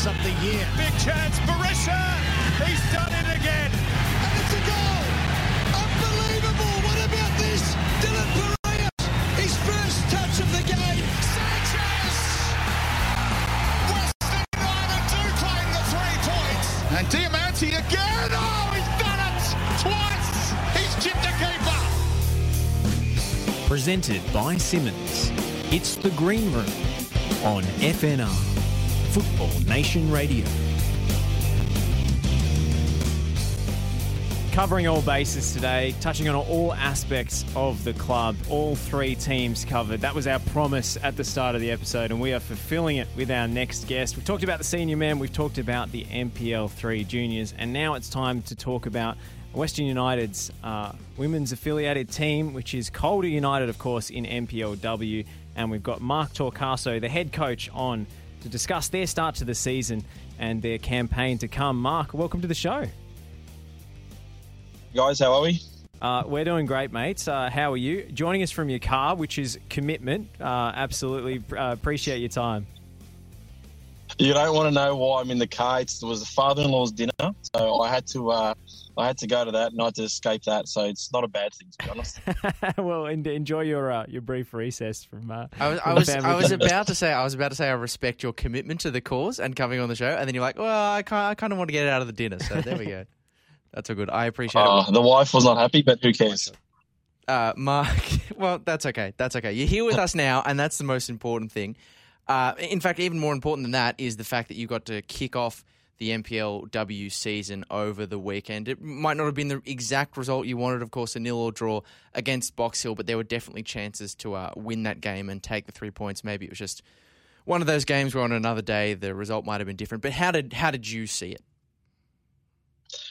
sums up the year. Big chance, Berisha! He's done it again! And it's a goal! Unbelievable! What about this? Dylan Pierias, his first touch of the game. Sanchez! Western United do claim the three points! And Diamanti again! Oh, he's done it! Twice! He's chipped a keeper! Presented by Simmons. It's the Green Room on FNR, Football Nation Radio. Covering all bases today, touching on all aspects of the club, all three teams covered. That was our promise at the start of the episode, and we are fulfilling it with our next guest. We've talked about the senior men, we've talked about the NPL 3 juniors, and now it's time to talk about Western United's uh, women's affiliated team, which is Calder United, of course, in NPLW. And we've got Mark Torcaso, the head coach, on to discuss their start to the season and their campaign to come. Mark, welcome to the show. Guys, how are we? Uh, we're doing great, mates. Uh, how are you? Joining us from your car, which is commitment. Uh, absolutely uh, appreciate your time. You don't want to know why I'm in the car. It's, it was the father-in-law's dinner, so I had to uh, I had to go to that and I had to escape that. So it's not a bad thing, to be honest. well, en- enjoy your uh, your brief recess from. Uh, I was, I was, I was about to say, I was about to say, I respect your commitment to the cause and coming on the show, and then you're like, well, I kind, I kind of want to get it out of the dinner. So there we go. That's all good. I appreciate Uh, it. the wife was not happy, but who cares? Uh, Mark, well, that's okay. That's okay. You're here with us now, and that's the most important thing. Uh, in fact, even more important than that is the fact that you got to kick off the NPLW season over the weekend. It might not have been the exact result you wanted, of course, a nil or draw against Box Hill, but there were definitely chances to uh, win that game and take the three points. Maybe it was just one of those games where on another day the result might have been different. But how did how did you see it?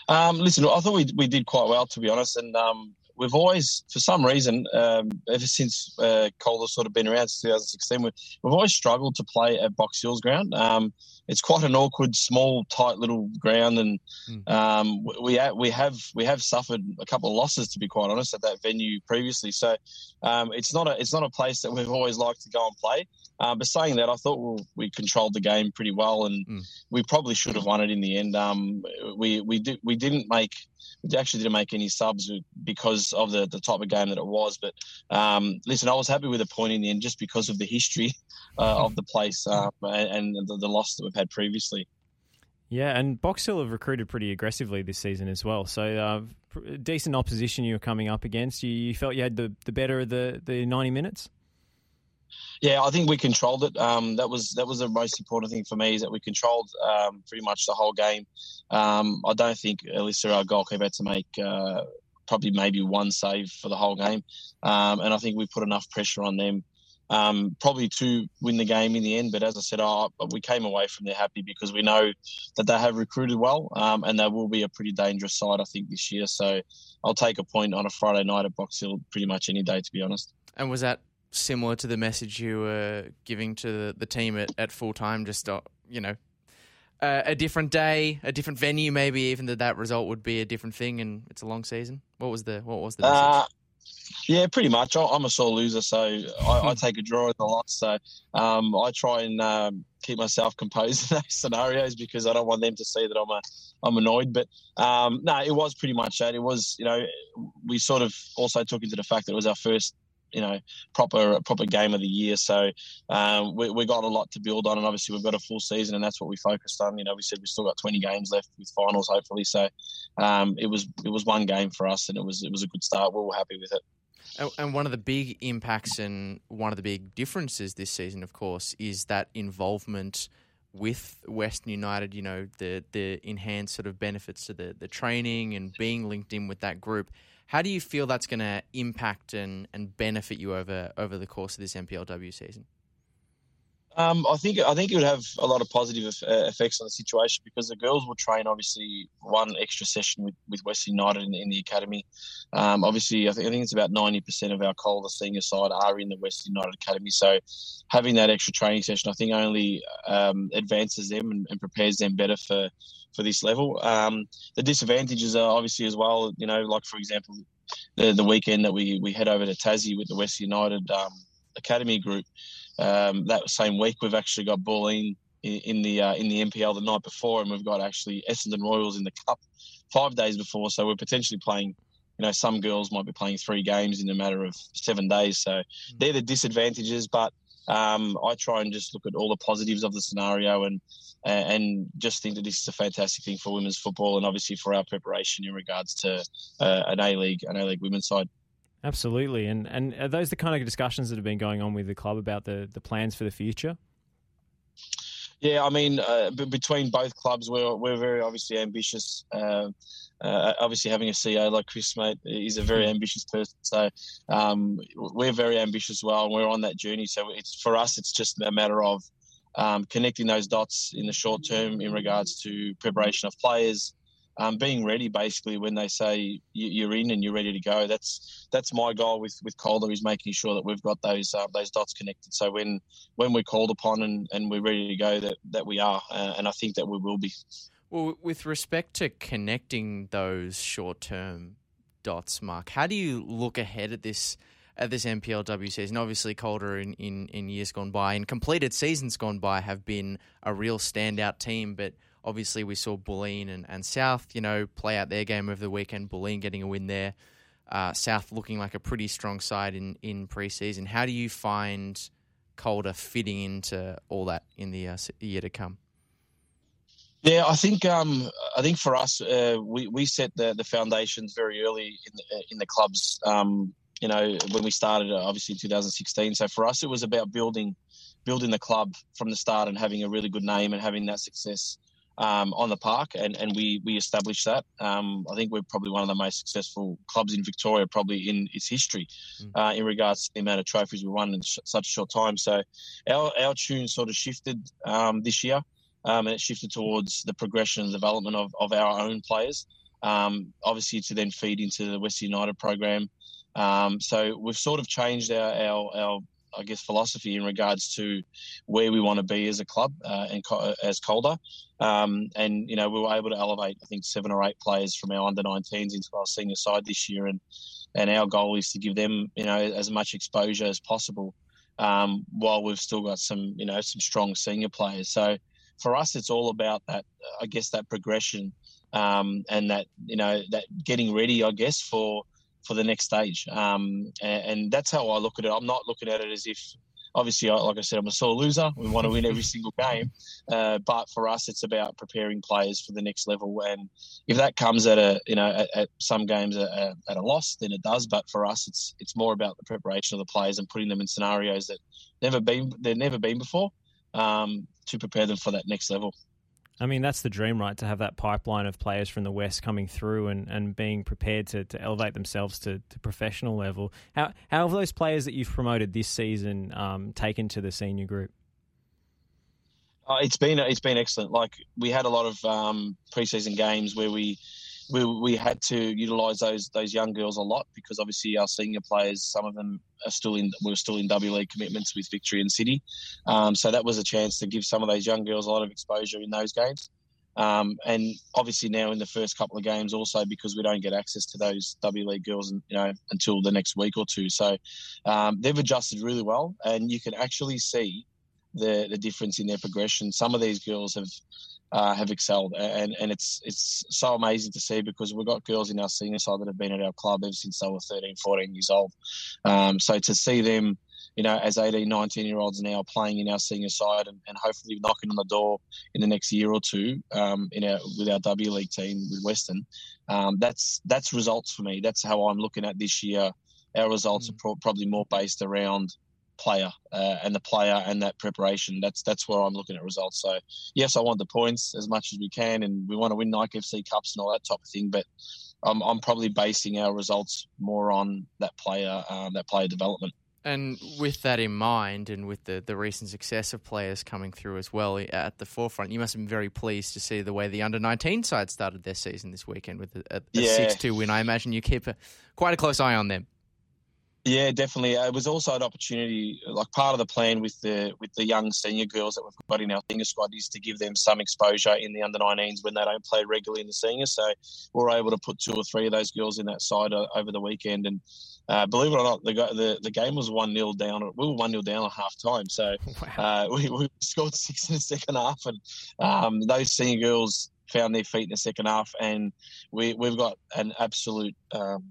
Um, listen, I thought we we did quite well, to be honest, and um, we've always, for some reason, um, ever since uh, Calder's sort of been around since 2016, we've, we've always struggled to play at Box Hills ground. Um, it's quite an awkward, small, tight little ground, and Mm. um, we we have we have suffered a couple of losses, to be quite honest, at that venue previously. So um, it's not a it's not a place that we've always liked to go and play. Uh, but saying that, I thought we, we controlled the game pretty well, and Mm. we probably should have won it in the end. Um, we we did we didn't make we actually didn't make any subs because of the, the type of game that it was. But um, listen, I was happy with a point in the end just because of the history uh, of the place um, and, and the, the loss that we've had previously. Yeah, and Box Hill have recruited pretty aggressively this season as well. So uh, decent opposition you were coming up against. You, you felt you had the, the better of the, the 90 minutes? Yeah, I think we controlled it. Um, that was that was the most important thing for me is that we controlled um, pretty much the whole game. Um, I don't think Alyssa, our goalkeeper, had to make uh, probably maybe one save for the whole game, um, and I think we put enough pressure on them. Um, probably to win the game in the end, but as I said, oh, we came away from there happy because we know that they have recruited well, um, and they will be a pretty dangerous side, I think, this year. So I'll take a point on a Friday night at Box Hill pretty much any day, to be honest. And was that similar to the message you were giving to the, the team at, at full time? Just, uh, you know, uh, a different day, a different venue, maybe even that that result would be a different thing and it's a long season? What was the what was the message? Uh, yeah, pretty much. I- I'm a sore loser, so I, I take a draw as the loss. So um, I try and um, keep myself composed in those scenarios because I don't want them to see that I'm a, I'm annoyed. But um, no, it was pretty much that. It was, you know, we sort of also took into the fact that it was our first, you know, proper proper game of the year. So um, we we got a lot to build on, and obviously we've got a full season, and that's what we focused on. You know, we said we've still got 20 games left with finals, hopefully. So um, it was it was one game for us, and it was it was a good start. We're all happy with it. And- And one of the big impacts and one of the big differences this season, of course, is that involvement with Western United. You know, the the enhanced sort of benefits to the the training and being linked in with that group. How do you feel that's going to impact and, and benefit you over over the course of this NPLW season? Um, I think I think it would have a lot of positive uh, effects on the situation because the girls will train obviously one extra session with, with Western United in, in the academy. Um, obviously, I think I think it's about ninety percent of our Calder senior side are in the West United academy. So having that extra training session, I think, only um, advances them and, and prepares them better for for this level. Um, the disadvantages are obviously as well. You know, like for example, the the weekend that we we head over to Tassie with the West United um, academy group um, that same week we've actually got Bulleen in, in the uh, in the NPL the night before, and we've got actually Essendon Royals in the cup five days before. So we're potentially playing. You know, some girls might be playing three games in a matter of seven days. So they're the disadvantages, but um, I try and just look at all the positives of the scenario and and just think that this is a fantastic thing for women's football and obviously for our preparation in regards to uh, an A League an A League women's side. Absolutely, and and are those the kind of discussions that have been going on with the club about the the plans for the future? Yeah, I mean, uh, between both clubs, we're we're very obviously ambitious. Uh, uh, obviously, having a CEO like Chris, mate, is a very ambitious person. So um, we're very ambitious as well, and we're on that journey. So it's for us, it's just a matter of um, connecting those dots in the short term in regards to preparation of players, um, being ready basically when they say you're in and you're ready to go. That's that's my goal with with Calder is making sure that we've got those uh, those dots connected. So when when we're called upon and, and we're ready to go, that that we are, uh, and I think that we will be. Well, with respect to connecting those short term dots, Mark, how do you look ahead at this? At this NPLW season, obviously Calder in, in, in years gone by, in completed seasons gone by, have been a real standout team. But Obviously, we saw Bulleen and, and South, you know, play out their game over the weekend. Bulleen getting a win there. Uh, South looking like a pretty strong side in, in preseason. How do you find Calder fitting into all that in the uh, year to come? Yeah, I think um, I think for us, uh, we we set the, the foundations very early in the, in the clubs. Um, you know, when we started, obviously in 2016. So for us, it was about building building the club from the start and having a really good name and having that success um, on the park, and, and we we established that. Um, I think we're probably one of the most successful clubs in Victoria, probably in its history, mm. uh, in regards to the amount of trophies we won in sh- such a short time. So our our tune sort of shifted um, this year, um, and it shifted towards the progression and development of, of our own players. Um, obviously, to then feed into the West United program. Um, so we've sort of changed our, our, our I guess, philosophy in regards to where we want to be as a club uh, and co- as Calder. Um, and, you know, we were able to elevate, I think, seven or eight players from our under 19s into our senior side this year. And, and our goal is to give them, you know, as much exposure as possible um, while we've still got some, you know, some strong senior players. So for us, it's all about that, I guess, that progression um, and that, you know, that getting ready, I guess, for – for the next stage. Um, and, and, that's how I look at it. I'm not looking at it as if, obviously, like I said, I'm a sore loser. We want to win every single game. Uh, but for us, it's about preparing players for the next level. And if that comes at a, you know, at, at some games at a, at a, loss, then it does. But for us, it's it's more about the preparation of the players and putting them in scenarios that never been they've never been before um, to prepare them for that next level. I mean, that's the dream, right? To have that pipeline of players from the West coming through and, and being prepared to, to elevate themselves to, to professional level. How, how have those players that you've promoted this season um, taken to the senior group? Uh, it's been it's been excellent. Like we had a lot of um, preseason games where we we, we had to utilise those those young girls a lot because obviously our senior players, some of them are still in we were still in W League commitments with Victory and City, um, so that was a chance to give some of those young girls a lot of exposure in those games. Um, and obviously now in the first couple of games also because we don't get access to those W League girls, and, you know, until the next week or two. So um, they've adjusted really well, and you can actually see the the difference in their progression. Some of these girls have uh, have excelled, and and it's it's so amazing to see because we've got girls in our senior side that have been at our club ever since they were 13, 14 years old. Um, so to see them, you know, as 18, 19 year olds now playing in our senior side and, and hopefully knocking on the door in the next year or two um, in our with our W League team with Western, um, that's that's results for me. That's how I'm looking at this year. Our results mm. are pro- probably more based around player uh, and the player and that preparation. That's that's where I'm looking at results. So yes, I want the points as much as we can, and we want to win Nike FC Cups and all that type of thing. But I'm, I'm probably basing our results more on that player um, that player development. And with that in mind, and with the, the recent success of players coming through as well at the forefront, you must have been very pleased to see the way the under 19 side started their season this weekend with a, a, yeah. 6 2 win. I imagine you keep a, quite a close eye on them. Yeah, definitely. It was also an opportunity, like part of the plan with the with the young senior girls that we've got in our senior squad is to give them some exposure in the under 19s when they don't play regularly in the seniors. So we're able to put two or three of those girls in that side over the weekend, and uh, believe it or not, the the, the game was one 0 down. We were one 0 down at half time, so uh, we, we, scored six in the second half, and um, those senior girls found their feet in the second half, and we we've got an absolute. Um,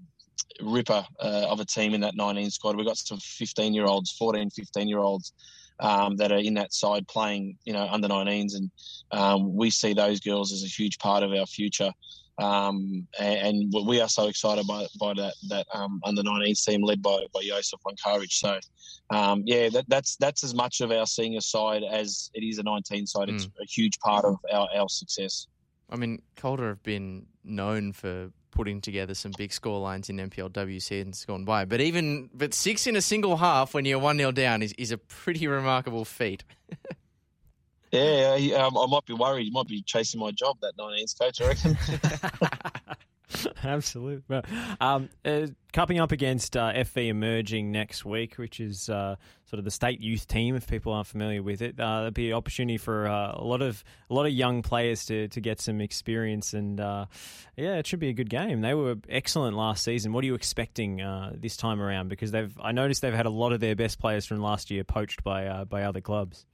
ripper uh, of a team in that 19 squad. We've got some 15 year olds, 14, 15 year olds um, that are in that side playing, you know, under 19s, and um, we see those girls as a huge part of our future. Um, and, and, we are so excited by, by that that um, under 19s team led by by Joseph Courage. So, um, yeah, that, that's that's as much of our senior side as it is a 19 side. Mm. It's a huge part of our, our success. I mean, Calder have been known for putting together some big score lines in NPLW seasons gone by. But even but six in a single half when you're one 0 down is, is a pretty remarkable feat. yeah, um, I might be worried. You might be chasing my job that 19th coach. I reckon. Absolutely. Well, um, uh, cupping up against uh, FV Emerging next week, which is uh, sort of the state youth team. If people aren't familiar with it, uh, there'll be an opportunity for uh, a lot of a lot of young players to, to get some experience, and uh, yeah, it should be a good game. They were excellent last season. What are you expecting this time around? Because they've I noticed they've had a lot of their best players from last year poached by by other clubs.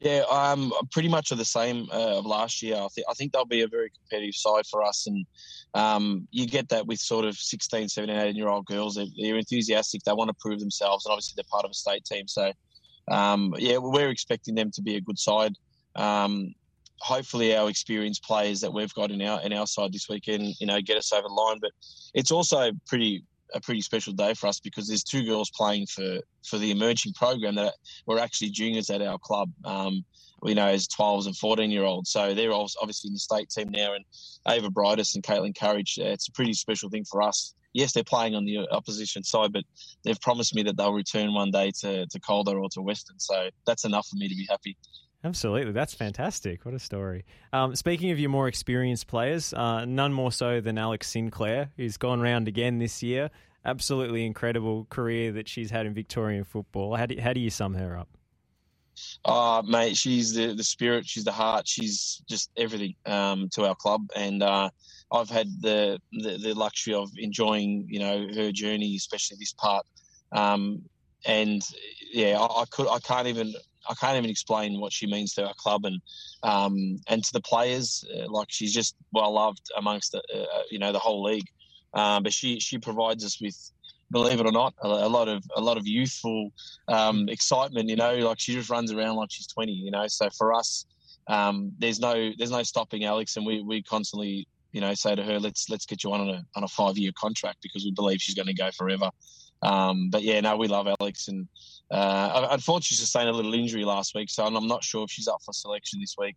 Yeah, um, pretty much of the same uh, of last year. I think I think they'll be a very competitive side for us, and um, you get that with sort of 16, 17, 18 year old girls. They're, they're, enthusiastic. They want to prove themselves, and obviously they're part of a state team. So, um, yeah, we're expecting them to be a good side. Um, hopefully, our experienced players that we've got in our in our side this weekend, you know, get us over the line. But it's also pretty a pretty special day for us because there's two girls playing for for the emerging program that were actually juniors at our club. Um, you know, as 12s and 14 year olds. So they're obviously in the state team now. And Ava Brightus and Caitlin Courage, it's a pretty special thing for us. Yes, they're playing on the opposition side, but they've promised me that they'll return one day to, to Calder or to Western. So that's enough for me to be happy. Absolutely, that's fantastic. What a story. Um, speaking of your more experienced players, uh, none more so than Alex Sinclair, who's gone round again this year. Absolutely incredible career that she's had in Victorian football. How do, how do you sum her up? Oh, mate, she's the, the spirit, she's the heart, she's just everything um, to our club. And uh, I've had the, the, the luxury of enjoying, you know, her journey, especially this part. Um, and yeah, I, I, could, I can't even I can't even explain what she means to our club and um, and to the players. Uh, like she's just well loved amongst the, uh, uh, you know the whole league. Um, but she she provides us with, believe it or not, a, a lot of a lot of youthful um, excitement. You know, like she just runs around like she's twenty. You know, so for us, um, there's no there's no stopping Alex, and we we constantly you know say to her, let's let's get you on a on a five year contract because we believe she's going to go forever. Um, but yeah, no, we love Alex, and uh, unfortunately, sustained a little injury last week, so I'm not sure if she's up for selection this week.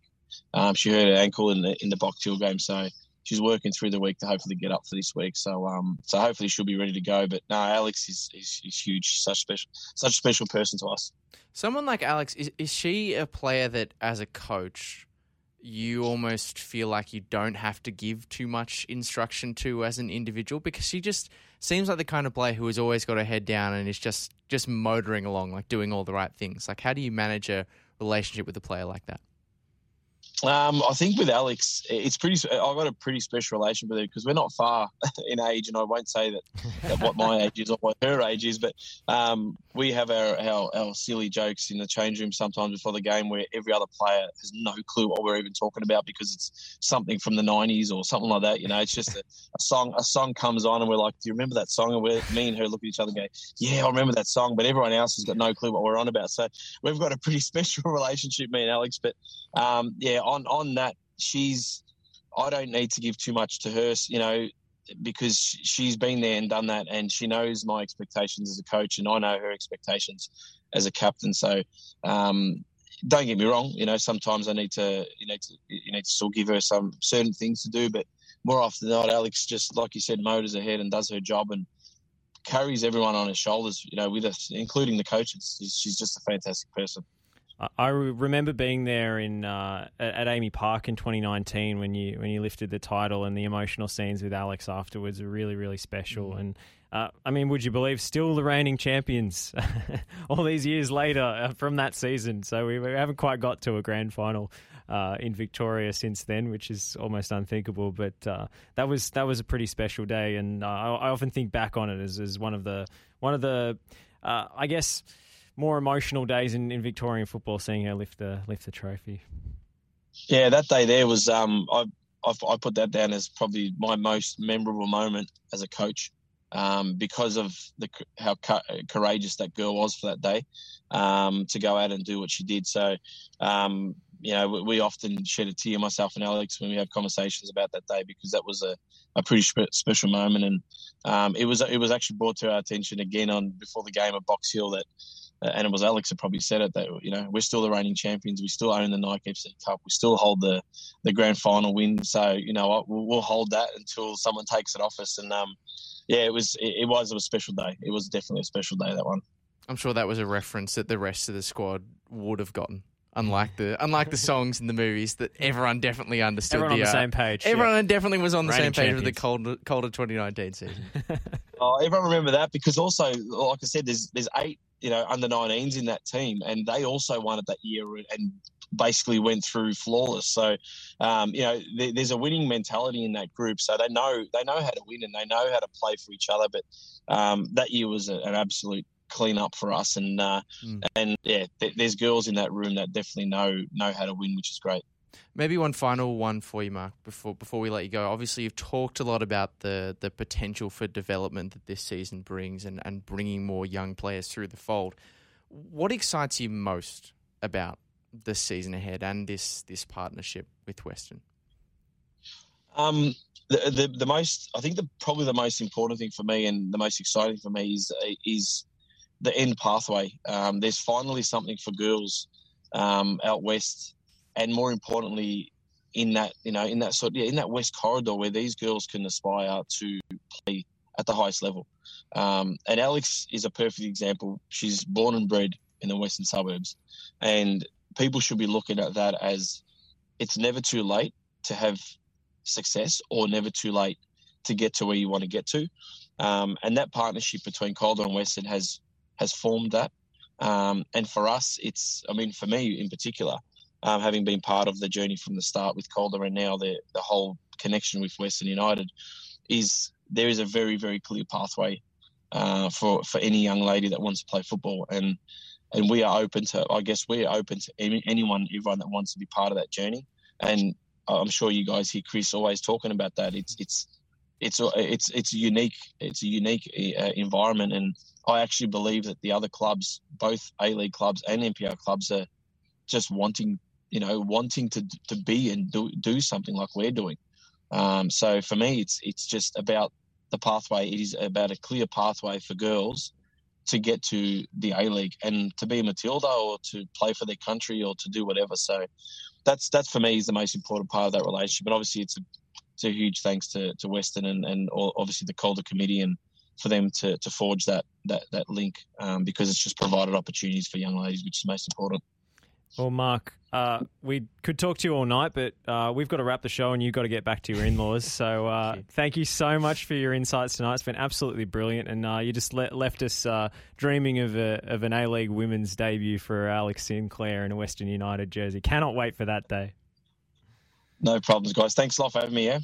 Um, she hurt her ankle in the in the Box game, so she's working through the week to hopefully get up for this week. So um, so hopefully she'll be ready to go. But no, Alex is, is, is huge, such special, such a special person to us. Someone like Alex is is she a player that, as a coach, you almost feel like you don't have to give too much instruction to as an individual because she just seems like the kind of player who has always got her head down and is just just motoring along, like doing all the right things. Like, how do you manage a relationship with a player like that? Um, I think with Alex, it's pretty. I've got a pretty special relation with her because we're not far in age, and I won't say that, that what my age is or what her age is, but um, we have our, our, our silly jokes in the change room sometimes before the game where every other player has no clue what we're even talking about because it's something from the '90s or something like that. You know, it's just a, a song. A song comes on, and we're like, "Do you remember that song?" And we're me and her look at each other and go, "Yeah, I remember that song," but everyone else has got no clue what we're on about. So we've got a pretty special relationship, me and Alex. But um, yeah on on that, she's. I don't need to give too much to her, you know, because she's been there and done that, and she knows my expectations as a coach, and I know her expectations as a captain. So, um, don't get me wrong, you know, sometimes I need to, you need to, you need to still give her some certain things to do, but more often than not, Alex just like you said, motors ahead and does her job and carries everyone on her shoulders, you know, with us, including the coaches. She's just a fantastic person. I remember being there in uh, at AAMI Park in 2019 when you when you lifted the title and the emotional scenes with Alex afterwards were really really special. Mm. And uh, I mean, would you believe still the reigning champions all these years later uh, from that season? So we, we haven't quite got to a grand final uh, in Victoria since then, which is almost unthinkable. But uh, that was that was a pretty special day, and uh, I, I, often think back on it as, as one of the one of the uh, I guess more emotional days in, in Victorian football, seeing her lift the lift the trophy. Yeah, that day there was um, I I've, I put that down as probably my most memorable moment as a coach. Um, because of the how courageous that girl was for that day um, to go out and do what she did. So, um, you know, we, often shed a tear, myself and Alex, when we have conversations about that day because that was a, a pretty spe- special moment, and um, it was it was actually brought to our attention again on before the game at Box Hill that and it was Alex that probably said it that you know we're still the reigning champions, we still own the Nike FC Cup, we still hold the the grand final win. So you know we'll, we'll hold that until someone takes it off us. And um, yeah, it was it, it was a special day. It was definitely a special day that one. I'm sure that was a reference that the rest of the squad would have gotten. Unlike the unlike the songs in the movies that everyone definitely understood. Everyone the, on the uh, same page. Everyone yeah. definitely was on the Reigning same page champions. with the Calder, Calder 2019 season. oh, everyone remember that because also, like I said, there's there's eight you know under 19s in that team, and they also won it that year and basically went through flawless. So, um, you know, there, there's a winning mentality in that group. So they know they know how to win and they know how to play for each other. But um, that year was a, an absolute clean up for us, and uh, mm. and yeah, th- there's girls in that room that definitely know know how to win, which is great. Maybe one final one for you, Mark, before before we let you go. Obviously, you've talked a lot about the the potential for development that this season brings, and and bringing more young players through the fold. What excites you most about the season ahead and this this partnership with Western? Um, the, the, the most I think the probably the most important thing for me and the most exciting for me is is the end pathway. Um, there's finally something for girls um, out west, and more importantly, in that you know in that sort yeah, in that west corridor where these girls can aspire to play at the highest level. Um, and Alex is a perfect example. She's born and bred in the western suburbs, and people should be looking at that as it's never too late to have success or never too late to get to where you want to get to. Um, and that partnership between Calder and Western has has formed that. Um, and for us, it's, I mean, for me in particular, um, having been part of the journey from the start with Calder and now the, the whole connection with Western United, is there is a very, very clear pathway uh, for, for any young lady that wants to play football. And and we are open to, I guess, we are open to any, anyone, everyone that wants to be part of that journey. And I'm sure you guys hear Chris always talking about that. It's it's it's it's it's a unique it's a unique uh, environment, and I actually believe that the other clubs, both A League clubs and NPL clubs, are just wanting you know wanting to to be and do do something like we're doing. Um, so for me, it's it's just about the pathway. It is about a clear pathway for girls to get to the A League and to be a Matilda or to play for their country or to do whatever. So that's that's for me is the most important part of that relationship. And obviously, it's a it's a huge thanks to, to Western and, and obviously the Calder committee and for them to, to forge that that that link um, because it's just provided opportunities for young ladies, which is most important. Well, Mark, uh, we could talk to you all night, but uh, we've got to wrap the show, and you've got to get back to your in-laws. So, uh, thank, you. so much for your insights tonight. It's been absolutely brilliant, and uh, you just le- left us uh, dreaming of a, of an A League women's debut for Alex Sinclair in a Western United jersey. Cannot wait for that day. No problems, guys. Thanks a lot for having me. Yeah.